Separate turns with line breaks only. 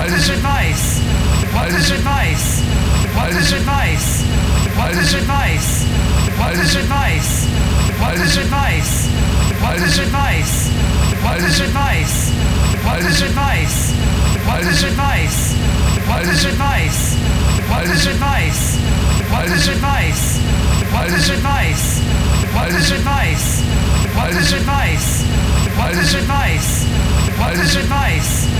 Requider's advice. Requider's advice. Requider's advice. Requider's advice. Requider's advice. Requider's advice. Requider's advice. Requider's advice. Requider's advice. Requider's advice. Requider's advice. Requider's advice. Requider's advice. Requider's advice. Requider's advice. Requider's advice. Requider's advice. Requider's advice.